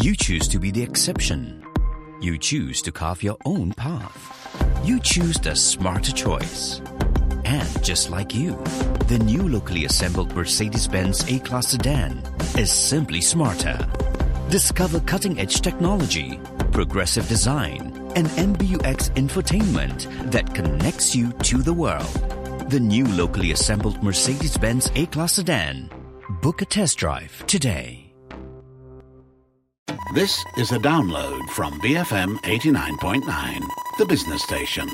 You choose to be the exception. You choose to carve your own path. You choose the smarter choice. And just like you, the new locally assembled Mercedes Benz A Class sedan is simply smarter. Discover cutting edge technology, progressive design, and MBUX infotainment that connects you to the world. The new locally assembled Mercedes Benz A Class sedan. Book a test drive today. This is a download from BFM 89.9, the business station.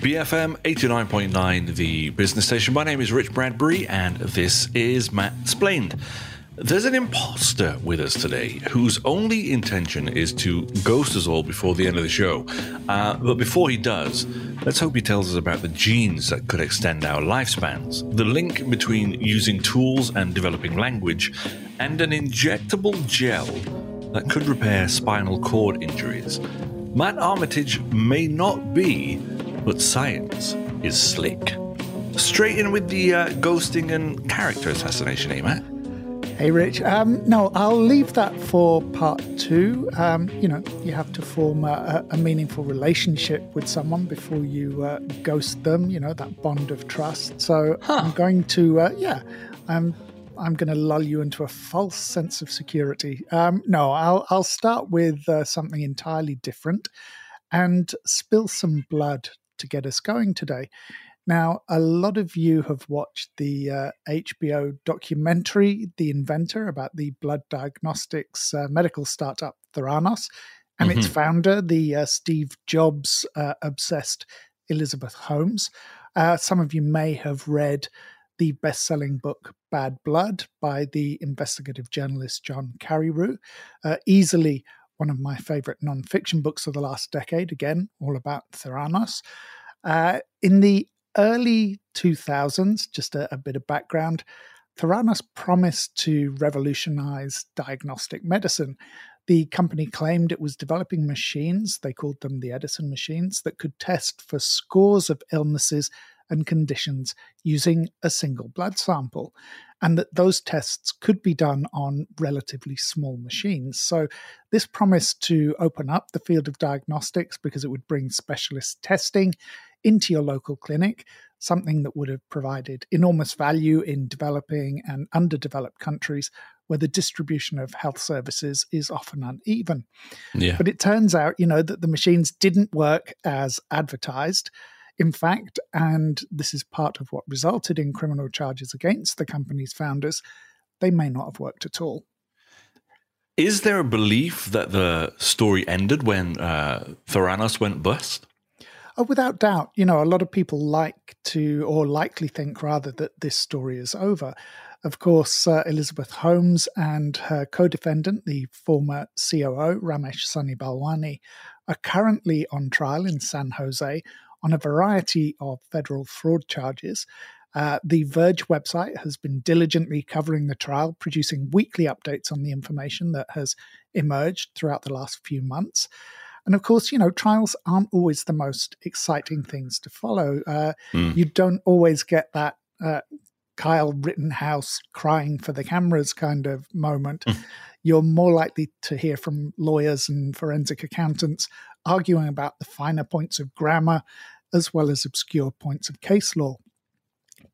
BFM 89.9, the business station. My name is Rich Bradbury, and this is Matt Splained. There's an imposter with us today whose only intention is to ghost us all before the end of the show. Uh, but before he does, let's hope he tells us about the genes that could extend our lifespans, the link between using tools and developing language, and an injectable gel that could repair spinal cord injuries. Matt Armitage may not be but science is slick. Straight in with the uh, ghosting and character assassination, eh, Matt? Hey, Rich. Um, no, I'll leave that for part two. Um, you know, you have to form a, a meaningful relationship with someone before you uh, ghost them. You know, that bond of trust. So huh. I'm going to, uh, yeah, I'm. I'm going to lull you into a false sense of security. Um, no, I'll I'll start with uh, something entirely different, and spill some blood to get us going today. Now, a lot of you have watched the uh, HBO documentary, The Inventor, about the blood diagnostics uh, medical startup Theranos and mm-hmm. its founder, the uh, Steve Jobs uh, obsessed Elizabeth Holmes. Uh, some of you may have read the best selling book Bad Blood by the investigative journalist John Carreyrou, uh, easily one of my favorite nonfiction books of the last decade, again, all about Theranos. Uh, in the early 2000s, just a, a bit of background, Theranos promised to revolutionize diagnostic medicine. The company claimed it was developing machines, they called them the Edison machines, that could test for scores of illnesses and conditions using a single blood sample and that those tests could be done on relatively small machines. So, this promised to open up the field of diagnostics because it would bring specialist testing into your local clinic, something that would have provided enormous value in developing and underdeveloped countries where the distribution of health services is often uneven. Yeah. But it turns out, you know, that the machines didn't work as advertised in fact, and this is part of what resulted in criminal charges against the company's founders, they may not have worked at all. Is there a belief that the story ended when uh, Theranos went bust? Oh, without doubt. You know, a lot of people like to, or likely think rather, that this story is over. Of course, uh, Elizabeth Holmes and her co defendant, the former COO, Ramesh Sunny Balwani, are currently on trial in San Jose on a variety of federal fraud charges. Uh, the Verge website has been diligently covering the trial, producing weekly updates on the information that has emerged throughout the last few months. And of course, you know, trials aren't always the most exciting things to follow. Uh, mm. You don't always get that uh, Kyle Rittenhouse crying for the cameras kind of moment. Mm. You're more likely to hear from lawyers and forensic accountants arguing about the finer points of grammar as well as obscure points of case law.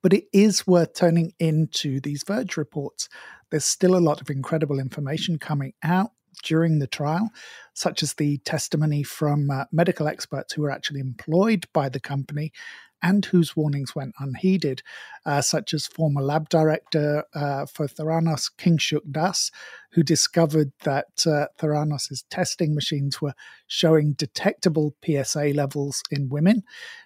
But it is worth turning into these Verge reports. There's still a lot of incredible information coming out during the trial, such as the testimony from uh, medical experts who were actually employed by the company and whose warnings went unheeded, uh, such as former lab director uh, for Theranos, Kingshuk Das, who discovered that uh, Theranos' testing machines were showing detectable PSA levels in women.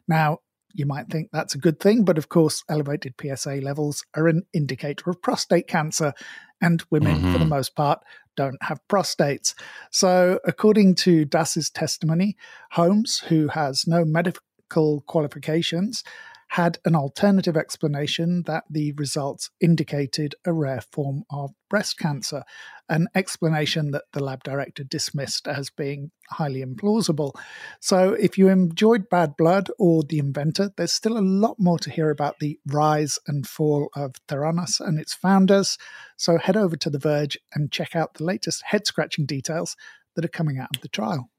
Now, you might think that's a good thing, but of course, elevated PSA levels are an indicator of prostate cancer, and women, mm-hmm. for the mm-hmm. most part, don't have prostates. So, according to Das's testimony, Holmes, who has no medical qualifications, had an alternative explanation that the results indicated a rare form of breast cancer, an explanation that the lab director dismissed as being highly implausible. So, if you enjoyed Bad Blood or The Inventor, there's still a lot more to hear about the rise and fall of Theranos and its founders. So, head over to The Verge and check out the latest head scratching details that are coming out of the trial.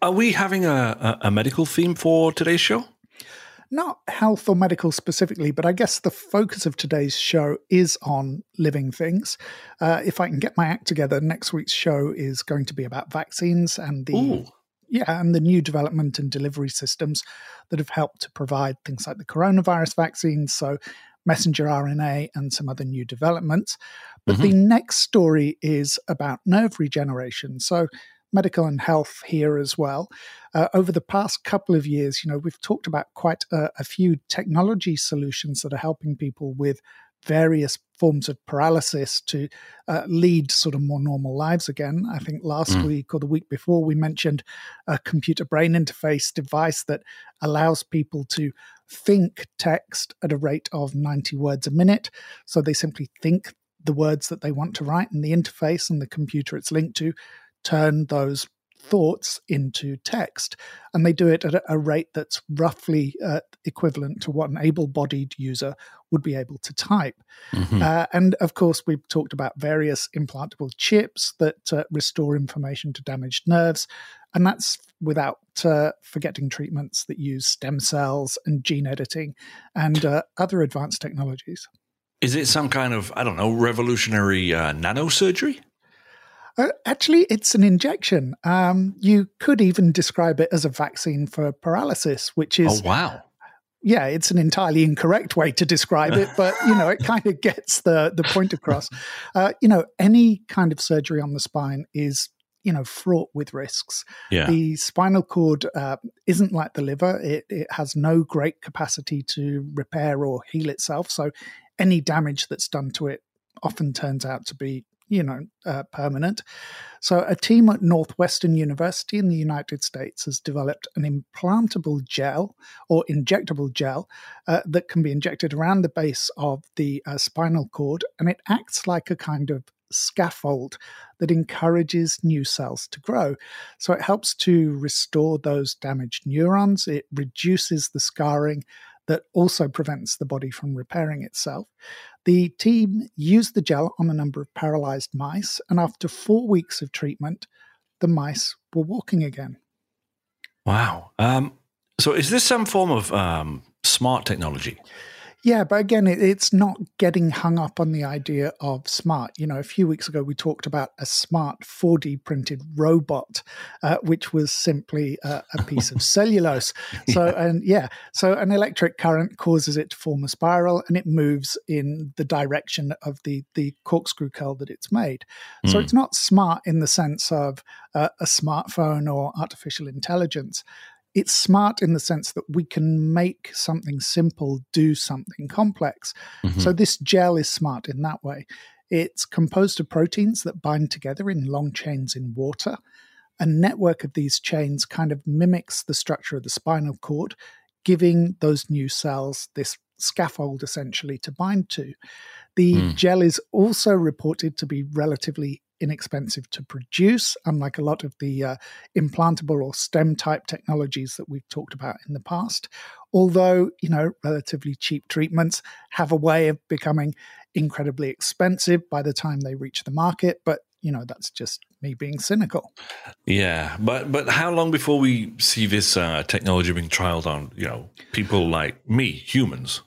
Are we having a, a, medical theme for today's show? Not health or medical specifically, but I guess the focus of today's show is on living things. Uh, if I can get my act together, next week's show is going to be about vaccines and the Ooh. yeah and the new development and delivery systems that have helped to provide things like the coronavirus vaccines. So messenger RNA and some other new developments. But the next story is about nerve regeneration. So medical and health here as well. Uh, over the past couple of years, you know, we've talked about quite a, a few technology solutions that are helping people with various forms of paralysis to uh, lead sort of more normal lives again. I think last week or the week before we mentioned a computer brain interface device that allows people to think text at a rate of 90 words a minute. So they simply think the words that they want to write, and the interface and the computer it's linked to turn those thoughts into text. And they do it at a, rate that's roughly uh, equivalent to what an able bodied user would be able to type. Uh, and of course, we've talked about various implantable chips that uh, restore information to damaged nerves. And that's without uh, forgetting treatments that use stem cells and gene editing and uh, other advanced technologies. Is it some kind of, I don't know, revolutionary uh, nanosurgery? Uh, actually, it's an injection. Um, you could even describe it as a vaccine for paralysis, which is Oh, wow. yeah, it's an entirely incorrect way to describe it, but you know, it kind of gets the the point across. Uh, you know, any kind of surgery on the spine is you know fraught with risks. Yeah. The spinal cord uh, isn't like the liver; it, it has no great capacity to repair or heal itself. So, any damage that's done to it often turns out to be you know uh, permanent. So, a team at Northwestern University in the United States has developed an implantable gel or injectable gel uh, that can be injected around the base of the uh, spinal cord, and it acts like a kind of scaffold that encourages new cells to grow. So, it helps to restore those damaged neurons, it reduces the scarring. That also prevents the body from repairing itself. The team used the gel on a number of paralyzed mice, and after four weeks of treatment, the mice were walking again. Wow. Um, so is this some form of um, smart technology? Yeah, but again, it, it's not getting hung up on the idea of smart. You know, a few weeks ago, we talked about a smart 4D printed robot, uh, which was simply a, a piece of cellulose. So, and yeah, so an electric current causes it to form a spiral and it moves in the direction of the, the corkscrew curl that it's made. So it's not smart in the sense of uh, a smartphone or artificial intelligence it's smart in the sense that we can make something simple do something complex. Mm-hmm. So this gel is smart in that way. It's composed of proteins that bind together in long chains in water. A network of these chains kind of mimics the structure of the spinal cord, giving those new cells this scaffold essentially to bind to. The hmm. gel is also reported to be relatively inexpensive to produce, unlike a lot of the uh, implantable or STEM type technologies that we've talked about in the past. Although, you know, relatively cheap treatments have a way of becoming incredibly expensive by the time they reach the market. But, you know, that's just me being cynical. Yeah, but but how long before we see this uh, technology being trialed on you know people like me, humans?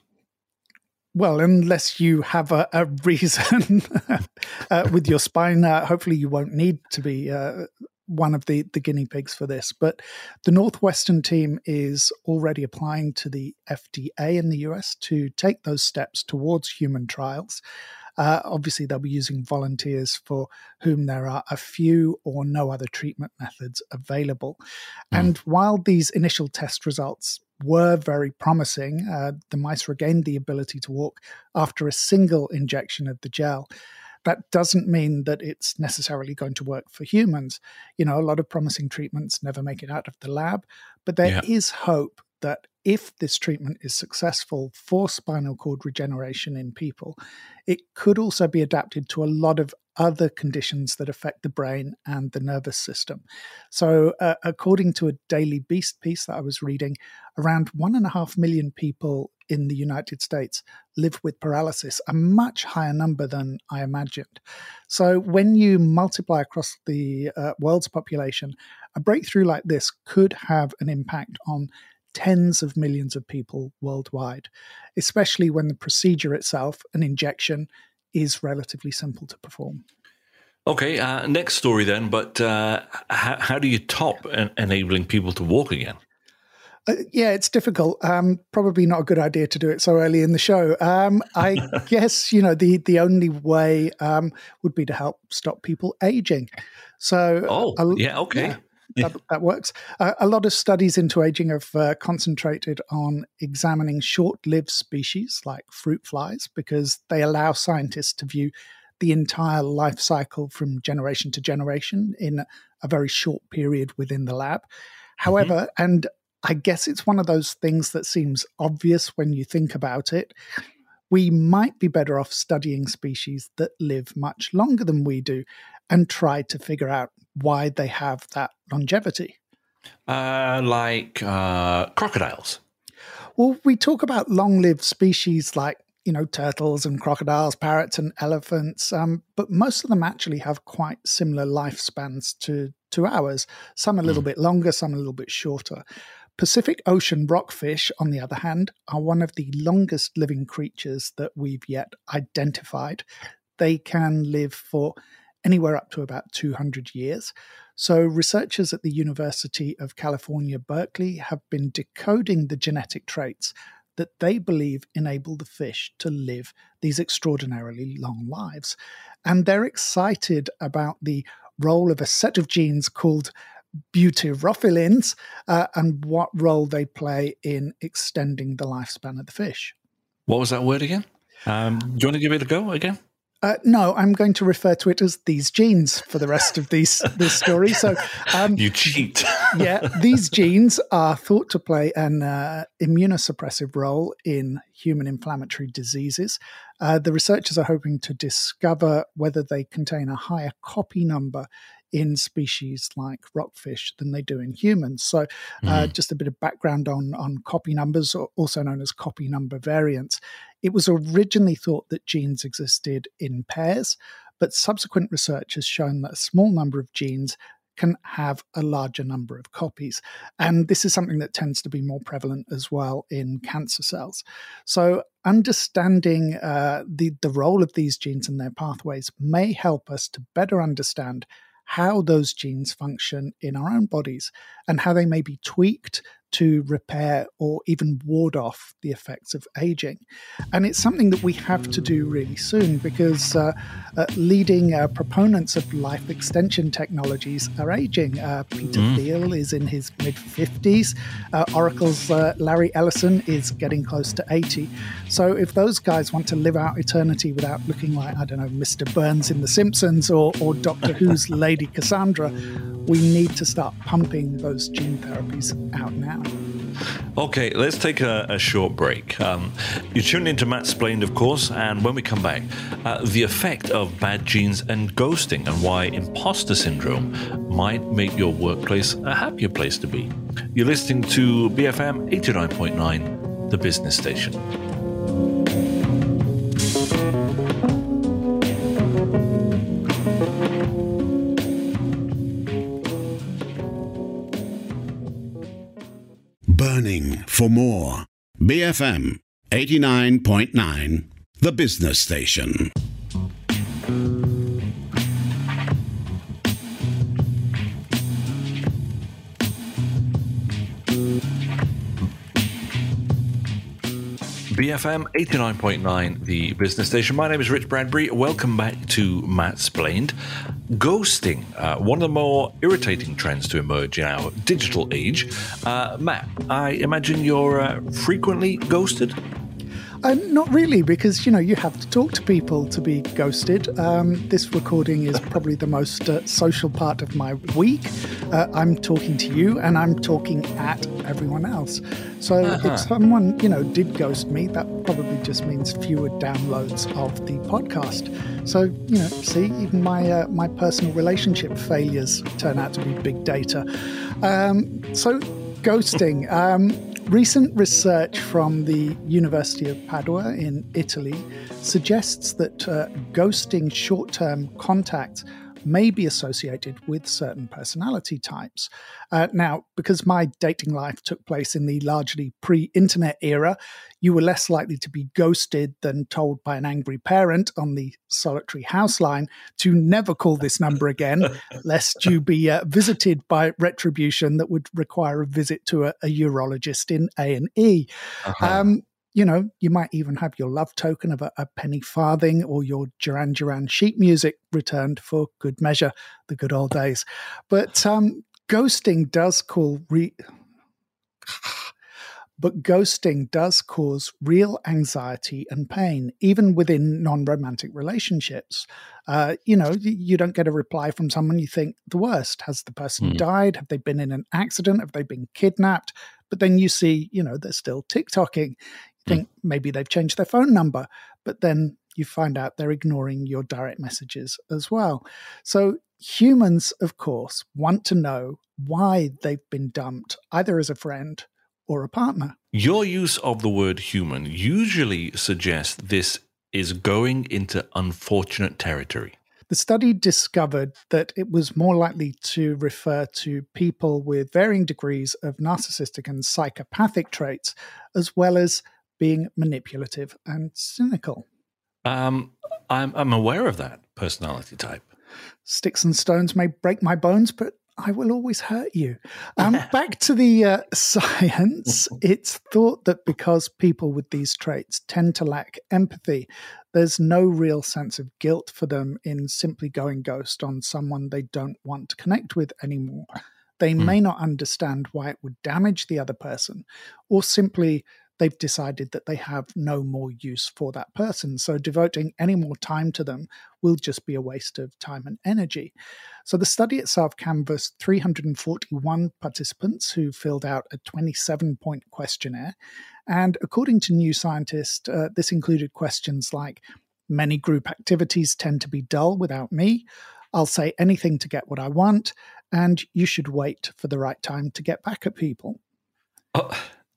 Well, unless you have a, a reason uh, with your spine, uh, hopefully you won't need to be uh, one of the, the guinea pigs for this. But the Northwestern team is already applying to the FDA in the US to take those steps towards human trials. Uh, obviously, they'll be using volunteers for whom there are a few or no other treatment methods available. And while these initial test results were very promising, uh, the mice regained the ability to walk after a single injection of the gel. That doesn't mean that it's necessarily going to work for humans. You know, a lot of promising treatments never make it out of the lab, but there is Yeah. hope that if this treatment is successful for spinal cord regeneration in people, it could also be adapted to a lot of other conditions that affect the brain and the nervous system. So, uh, according to a Daily Beast piece that I was reading, around one and a half million people in the United States live with paralysis, a much higher number than I imagined. So, when you multiply across the uh, world's population, a breakthrough like this could have an impact on tens of millions of people worldwide, especially when the procedure itself, an injection, is relatively simple to perform. Okay, uh, next story then. But uh, how, how, do you top en- enabling people to walk again? Uh, yeah, it's difficult. Um, probably not a good idea to do it so early in the show. Um, I guess you know the the only way um, would be to help stop people aging. So, oh, yeah, okay. Yeah, that, that, works. Uh, a lot of studies into aging have uh, concentrated on examining short lived species like fruit flies because they allow scientists to view the entire life cycle from generation to generation in a very short period within the lab. However, mm-hmm. and I guess it's one of those things that seems obvious when you think about it. We might be better off studying species that live much longer than we do and try to figure out why they have that longevity. Uh, like uh, crocodiles. Well, we talk about long lived species like you know, turtles and crocodiles, parrots and elephants. Um, but most of them actually have quite similar lifespans to to ours. Some a little mm. bit longer, some a little bit shorter. Pacific Ocean rockfish, on the other hand, are one of the longest living creatures that we've yet identified. They can live for anywhere up to about 200 years. So, researchers at the University of California, Berkeley have been decoding the genetic traits that they believe enable the fish to live these extraordinarily long lives. And they're excited about the role of a set of genes called butyrophilins uh, and what role they play in extending the lifespan of the fish. What was that word again? Um, do you want to give it a go again? Uh, no, I'm going to refer to it as these genes for the rest of these this story. So um, you cheat. yeah, these genes are thought to play an uh, immunosuppressive role in human inflammatory diseases. Uh, the researchers are hoping to discover whether they contain a higher copy number in species like rockfish than they do in humans. So, uh, mm. just a bit of background on on copy numbers, also known as copy number variants. It was originally thought that genes existed in pairs, but subsequent research has shown that a small number of genes can have a larger number of copies. And this is something that tends to be more prevalent as well in cancer cells. So, understanding uh, the, the role of these genes and their pathways may help us to better understand how those genes function in our own bodies and how they may be tweaked to repair or even ward off the effects of aging. And it's something that we have to do really soon because uh, uh, leading uh, proponents of life extension technologies are aging. Uh, Peter mm. Thiel is in his mid 50s, uh, Oracle's uh, Larry Ellison is getting close to 80. So if those guys want to live out eternity without looking like, I don't know, Mr. Burns in The Simpsons or, or Doctor Who's Lady Cassandra, we need to start pumping those gene therapies out now. Okay, let's take a, a short break. Um, you tune into Mattsplained, of course, and when we come back, uh, the effect of bad genes and ghosting and why imposter syndrome might make your workplace a happier place to be. You're listening to BFM 89.9, the business station. For more. BFM 89.9, the business station. BFM 89.9, the business station. My name is Rich Bradbury. Welcome back to Mattsplained. Ghosting, uh, one of the more irritating trends to emerge in our digital age. Uh, Matt, I imagine you're uh, frequently ghosted? Uh, not really, because you know you have to talk to people to be ghosted. Um, this recording is probably the most uh, social part of my week. Uh, I'm talking to you, and I'm talking at everyone else. So uh-huh. if someone you know did ghost me, that probably just means fewer downloads of the podcast. So you know, see, even my uh, my personal relationship failures turn out to be big data. Um, so ghosting. Um, Recent research from the University of Padua in Italy suggests that uh, ghosting short term contacts may be associated with certain personality types. Uh, now, because my dating life took place in the largely pre internet era, you were less likely to be ghosted than told by an angry parent on the solitary house line to never call this number again, lest you be uh, visited by retribution that would require a visit to a, a urologist in A and E. Uh-huh. Um, you know, you might even have your love token of a, a, penny farthing or your Duran Duran sheet music returned for good measure, the good old days. But um, ghosting does call re- but ghosting does cause real anxiety and pain, even within non romantic relationships. Uh, you know, you don't get a reply from someone you think the worst. Has the person mm. died? Have they been in an accident? Have they been kidnapped? But then you see, you know, they're still TikToking Hmm. think maybe they've changed their phone number, but then you find out they're ignoring your direct messages as well. So humans, of course, want to know why they've been dumped, either as a friend or a partner. Your use of the word human usually suggests this is going into unfortunate territory. The study discovered that it was more likely to refer to people with varying degrees of narcissistic and psychopathic traits, as well as being manipulative and cynical. Um, I'm, I'm aware of that personality type. Sticks and stones may break my bones, but I will always hurt you. Um, back to the uh, science, it's thought that because people with these traits tend to lack empathy, there's no real sense of guilt for them in simply going ghost on someone they don't want to connect with anymore. They mm. may not understand why it would damage the other person, or simply they've decided that they have no more use for that person. So devoting any more time to them will just be a waste of time and energy. So the study itself canvassed 341 participants who filled out a 27 point questionnaire. And according to New Scientist, uh, this included questions like Many group activities tend to be dull without me. I'll say anything to get what I want. And you should wait for the right time to get back at people. Oh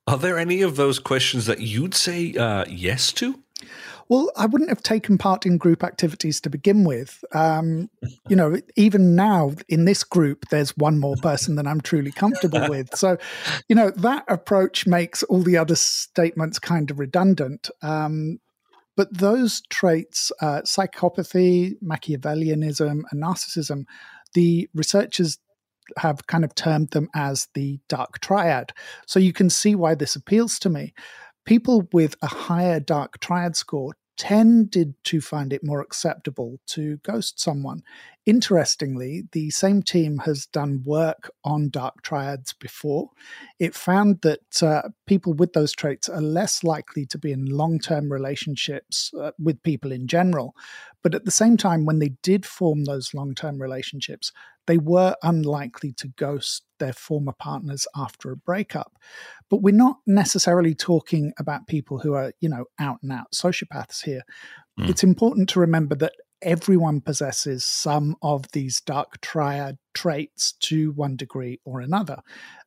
are there any of those questions that you'd say uh, yes to? Well, I wouldn't have taken part in group activities to begin with. Um, you know, even now in this group, there's one more person than I'm truly comfortable with. So, you know, that approach makes all the other statements kind of redundant. Um, but those traits, uh, psychopathy, Machiavellianism, and narcissism, the researchers have kind of termed them as the dark triad. So you can see why this appeals to me. People with a higher dark triad score tended to find it more acceptable to ghost someone. Interestingly, the same team has done work on dark triads before. It found that uh, people with those traits are less likely to be in long term relationships uh, with people in general. But at the same time, when they did form those long term relationships, they were unlikely to ghost their former partners after a breakup. But we're not necessarily talking about people who are, you know, out and out sociopaths here. Mm. It's important to remember that everyone possesses some of these dark triad traits to one degree or another,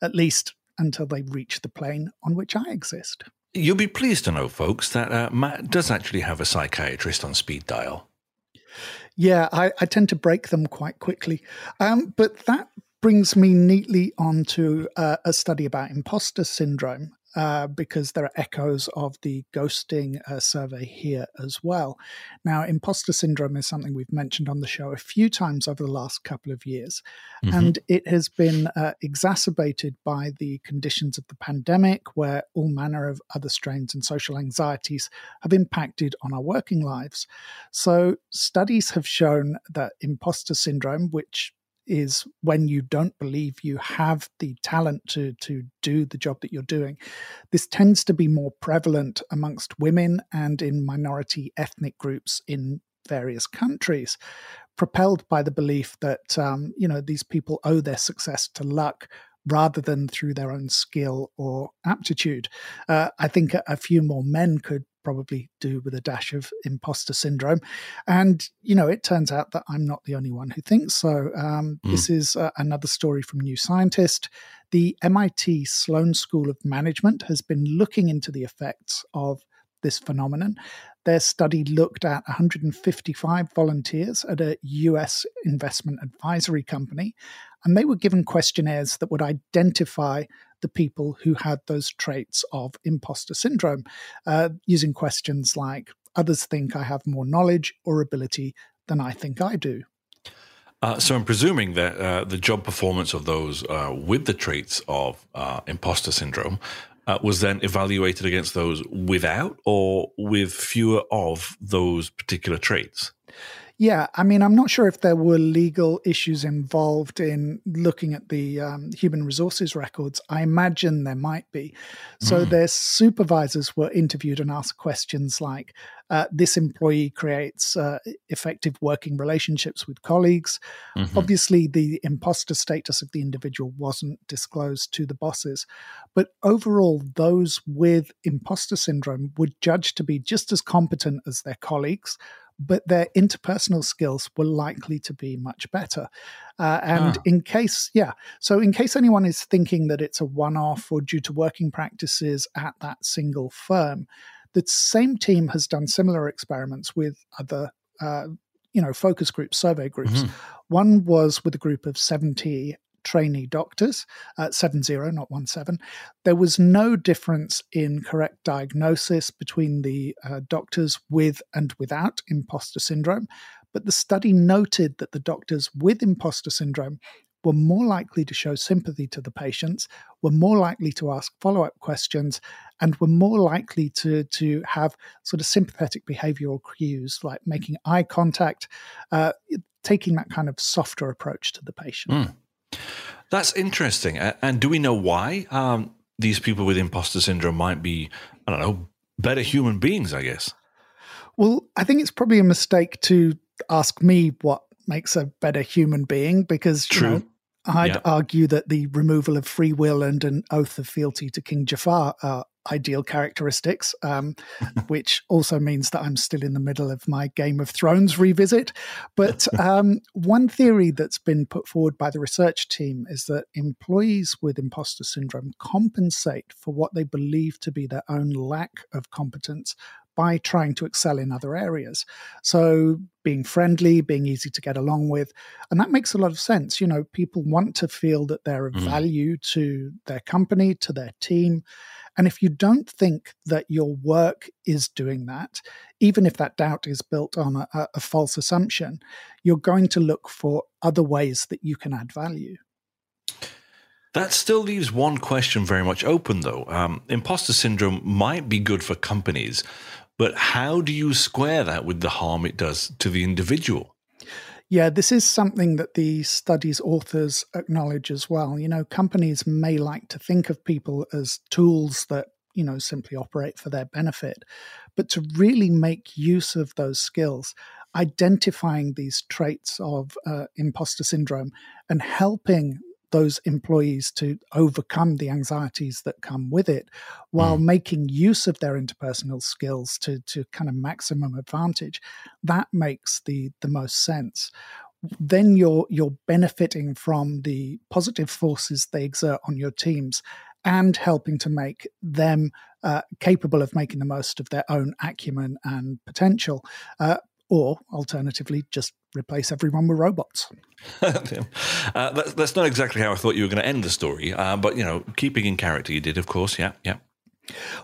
at least until they reach the plane on which I exist. You'll be pleased to know, folks, that uh, Matt does actually have a psychiatrist on speed dial. Yeah, I, I tend to break them quite quickly. Um, but that brings me neatly onto uh, a study about imposter syndrome. Uh, because there are echoes of the ghosting uh, survey here as well. Now, imposter syndrome is something we've mentioned on the show a few times over the last couple of years, mm-hmm. and it has been uh, exacerbated by the conditions of the pandemic, where all manner of other strains and social anxieties have impacted on our working lives. So, studies have shown that imposter syndrome, which is when you don't believe you have the talent to to do the job that you're doing. This tends to be more prevalent amongst women and in minority ethnic groups in various countries, propelled by the belief that um, you know these people owe their success to luck rather than through their own skill or aptitude. Uh, I think a, a, few more men could probably do with a dash of imposter syndrome. And, you know, it turns out that I'm not the only one who thinks so. Um, mm. This is uh, another story from New Scientist. The MIT Sloan School of Management has been looking into the effects of this phenomenon. Their study looked at 155 volunteers at a US investment advisory company, and they were given questionnaires that would identify the people who had those traits of imposter syndrome uh, using questions like Others think I have more knowledge or ability than I think I do. Uh, so I'm presuming that uh, the job performance of those uh, with the traits of uh, imposter syndrome uh, was then evaluated against those without or with fewer of those particular traits. Yeah, I mean, I'm not sure if there were legal issues involved in looking at the um, human resources records. I imagine there might be. So mm. their supervisors were interviewed and asked questions like uh, This employee creates uh, effective working relationships with colleagues. Mm-hmm. Obviously, the imposter status of the individual wasn't disclosed to the bosses. But overall, those with imposter syndrome were judged to be just as competent as their colleagues but their interpersonal skills were likely to be much better. Uh, and ah. in case, yeah, so in case anyone is thinking that it's a one off or due to working practices at that single firm, the same team has done similar experiments with other. Uh, you know, focus groups, survey groups. Mm-hmm. One was with a group of 70 trainee doctors, uh, 70, not 17. There was no difference in correct diagnosis between the uh, doctors with and without imposter syndrome, but the study noted that the doctors with imposter syndrome were more likely to show sympathy to the patients, were more likely to ask follow up questions, and were more likely to, to have sort of sympathetic behavioral cues like making eye contact, uh, taking that kind of softer approach to the patient. Mm. That's interesting. And do we know why um, these people with imposter syndrome might be, I don't know, better human beings, I guess? Well, I think it's probably a mistake to ask me what makes a better human being because True. You know, I'd yeah. argue that the removal of free will and an oath of fealty to King Joffrey are ideal characteristics, um, which also means that I'm still in the middle of my Game of Thrones revisit. But um, one theory that's been put forward by the research team is that employees with imposter syndrome compensate for what they believe to be their own lack of competence by trying to excel in other areas. So, being friendly, being easy to get along with. And that makes a lot of sense. You know, people want to feel that they're of mm. value to their company, to their team. And if you don't think that your work is doing that, even if that doubt is built on a, a false assumption, you're going to look for other ways that you can add value. That still leaves one question very much open, though. Um, imposter syndrome might be good for companies, but how do you square that with the harm it does to the individual? Yeah, this is something that the study's authors acknowledge as well. You know, companies may like to think of people as tools that, you know, simply operate for their benefit, but to really make use of those skills, identifying these traits of uh, imposter syndrome and helping those employees to overcome the anxieties that come with it while mm. making use of their interpersonal skills to, to kind of maximum advantage. That makes the the most sense. Then you're you're benefiting from the positive forces they exert on your teams and helping to make them uh, capable of making the most of their own acumen and potential. Uh, or alternatively, just replace everyone with robots. uh, that's, that's, not exactly how I thought you were going to end the story, uh, but you know, keeping in character, you did, of course. Yeah, yeah.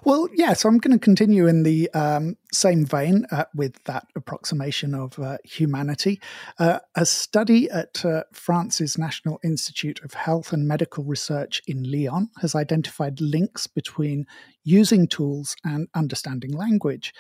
Well, yeah. So I'm going to continue in the um, same vein, uh, with that approximation of uh, humanity, uh, a study at uh, France's National Institute of Health and Medical Research in Lyon has identified links between using tools and understanding language.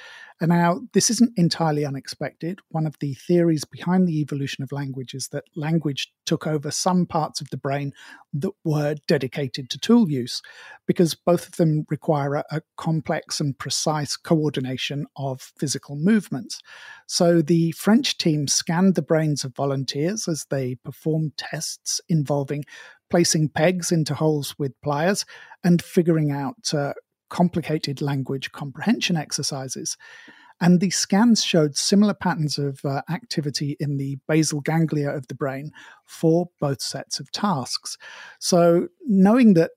And now, this isn't entirely unexpected. One of the theories behind the evolution of language is that language took over some parts of the brain that were dedicated to tool use, because both of them require a, a complex and precise coordination of physical movements. So, the French team scanned the brains of volunteers as they performed tests involving placing pegs into holes with pliers and figuring out uh, complicated language comprehension exercises. And the scans showed similar patterns of uh, activity in the basal ganglia of the brain for both sets of tasks. So, knowing that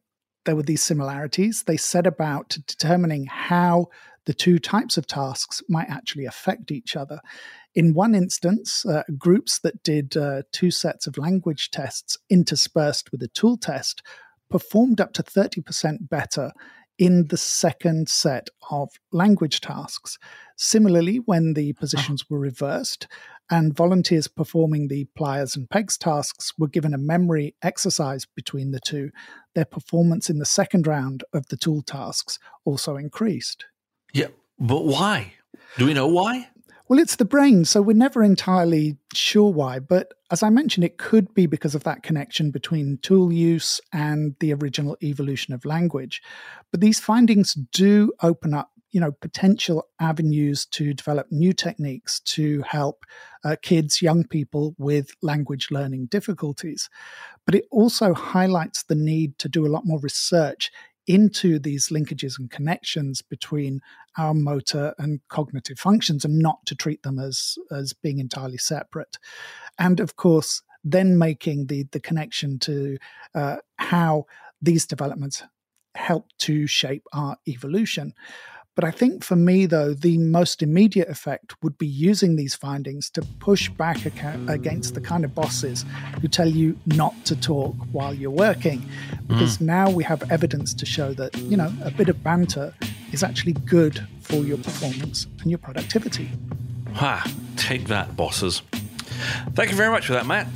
there were these similarities, they set about determining how the two types of tasks might actually affect each other. In one instance, uh, groups that did uh, two sets of language tests interspersed with a tool test performed up to 30% better in the second set of language tasks. Similarly, when the uh-huh. positions were reversed and volunteers performing the pliers and pegs tasks were given a memory exercise between the two, their performance in the second round of the tool tasks also increased. Yeah, but why? Do we know why? Well, it's the brain, so we're never entirely sure why. But as I mentioned, it could be because of that connection between tool use and the original evolution of language. But these findings do open up, you know, potential avenues to develop new techniques to help uh, kids, young people with language learning difficulties. But it also highlights the need to do a lot more research into these linkages and connections between our motor and cognitive functions and not to treat them as as being entirely separate. And of course then making the the connection to uh, how these developments help to shape our evolution but I think for me, though, the most immediate effect would be using these findings to push back against the kind of bosses who tell you not to talk while you're working. Because mm. now we have evidence to show that, you know, a bit of banter is actually good for your performance and your productivity. Ha, take that, bosses. Thank you very much for that, Matt.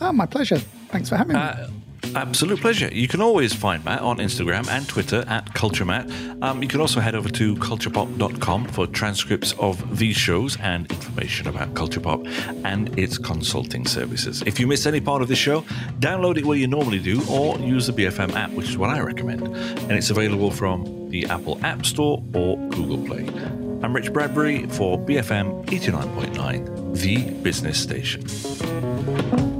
Oh, my pleasure. Thanks for having uh, me. Absolute pleasure. You can always find Matt on Instagram and Twitter at KulturMatt. Um, you can also head over to kulturpop.com for transcripts of these shows and information about Kulturpop and its consulting services. If you miss any part of this show, download it where you normally do or use the BFM app, which is what I recommend. And it's available from the Apple App Store or Google Play. I'm Rich Bradbury for BFM 89.9, the business station.